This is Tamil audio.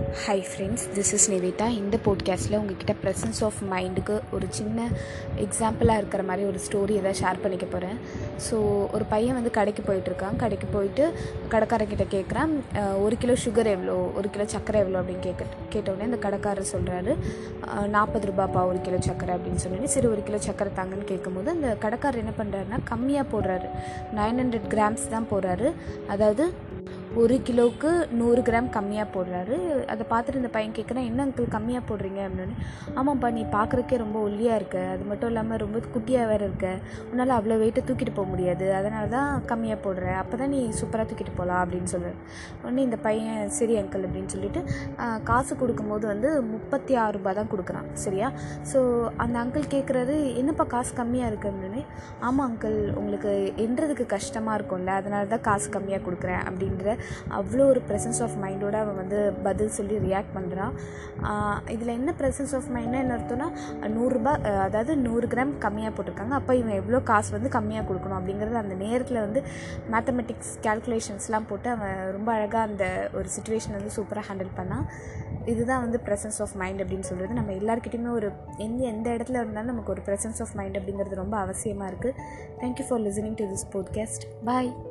Hi friends this is Nivetha இந்த போட்காஸ்ட்டில் உங்ககிட்ட ப்ரெசன்ஸ் ஆஃப் மைண்டுக்கு ஒரு சின்ன எக்ஸாம்பிளாக இருக்கிற மாதிரி ஒரு ஸ்டோரி எதாவது ஷேர் பண்ணிக்க போகிறேன் ஸோ ஒரு பையன் வந்து கடைக்கு போயிட்டுருக்கான். கடைக்கு போயிட்டு கடைக்காரங்கிட்ட கேட்குறான் ஒரு கிலோ சுகர் எவ்வளோ ஒரு கிலோ சர்க்கரை எவ்வளோ அப்படின்னு கேட்க கேட்டவுடனே அந்த கடைக்காரர் சொல்கிறாரு நாற்பது ரூபாப்பா ஒரு கிலோ சர்க்கரை அப்படின்னு சொல்லிட்டு. சரி ஒரு கிலோ சர்க்கரை தாங்கன்னு கேட்கும்போது அந்த கடைக்காரர் என்ன பண்ணுறாருன்னா கம்மியாக போடுறாரு. நைன் ஹண்ட்ரட் கிராம்ஸ் தான் போடுறாரு. அதாவது ஒரு கிலோவுக்கு நூறு கிராம் கம்மியாக போடுறாரு. அதை பார்த்துட்டு இந்த பையன் கேட்குறான் என்ன அங்கிள் கம்மியாக போடுறீங்க? அப்படின்னு. ஆமாப்பா நீ பார்க்குறக்கே ரொம்ப ஒல்லியாக இருக்க. அது மட்டும் இல்லாமல் ரொம்ப குட்டியாக வேறு இருக்க. உன்னால் அவ்வளோ வெயிட்டை தூக்கிட்டு போக முடியாது. அதனால தான் கம்மியாக போடுற. அப்போ தான் நீ சூப்பராக தூக்கிட்டு போகலாம் அப்படின்னு சொல்கிறார் உடனே இந்த பையன் சரி அங்கிள் அப்படின்னு சொல்லிட்டு காசு கொடுக்கும்போது வந்து முப்பத்தி ஆறு ரூபாய் தான் கொடுக்குறான். சரியா? ஸோ அந்த அங்கிள் கேட்குறாரு என்னப்பா காசு கம்மியாக இருக்கு? அப்படின்னு. ஆமாம் அங்கிள் உங்களுக்கு எண்றதுக்கு கஷ்டமாக இருக்கும்ல. அதனால தான் காசு கம்மியாக கொடுக்குறேன் அப்படின்ற அவ்வளோ ஒரு ப்ரெசன்ஸ் ஆஃப் மைண்டோட அவன் வந்து பதில் சொல்லி ரியாக்ட் பண்ணுறான் இதில் என்ன ப்ரெசன்ஸ் ஆஃப் மைண்ட்னா என்ன அர்த்தம்னா நூறுரூபா அதாவது நூறு கிராம் கம்மியாக போட்டிருக்காங்க. அப்போ இவன் எவ்வளோ காசு வந்து கம்மியாக கொடுக்கணும் அப்படிங்கிறது அந்த நேரத்தில் வந்து மேத்தமெட்டிக்ஸ் கேல்குலேஷன்ஸ்லாம் போட்டு அவன் ரொம்ப அழகாக அந்த ஒரு சுச்சுவேஷன் வந்து சூப்பராக ஹேண்டில் பண்ணான். இதுதான் வந்து ப்ரெசன்ஸ் ஆஃப் மைண்ட் அப்படின்னு சொல்கிறது நம்ம எல்லாருக்கிட்டையுமே ஒரு எந்த எந்த இடத்துல இருந்தாலும் நமக்கு ஒரு ப்ரெசன்ஸ் ஆஃப் மைண்ட் அப்படிங்கிறது ரொம்ப அவசியமாக இருக்குது thank you for listening to this podcast bye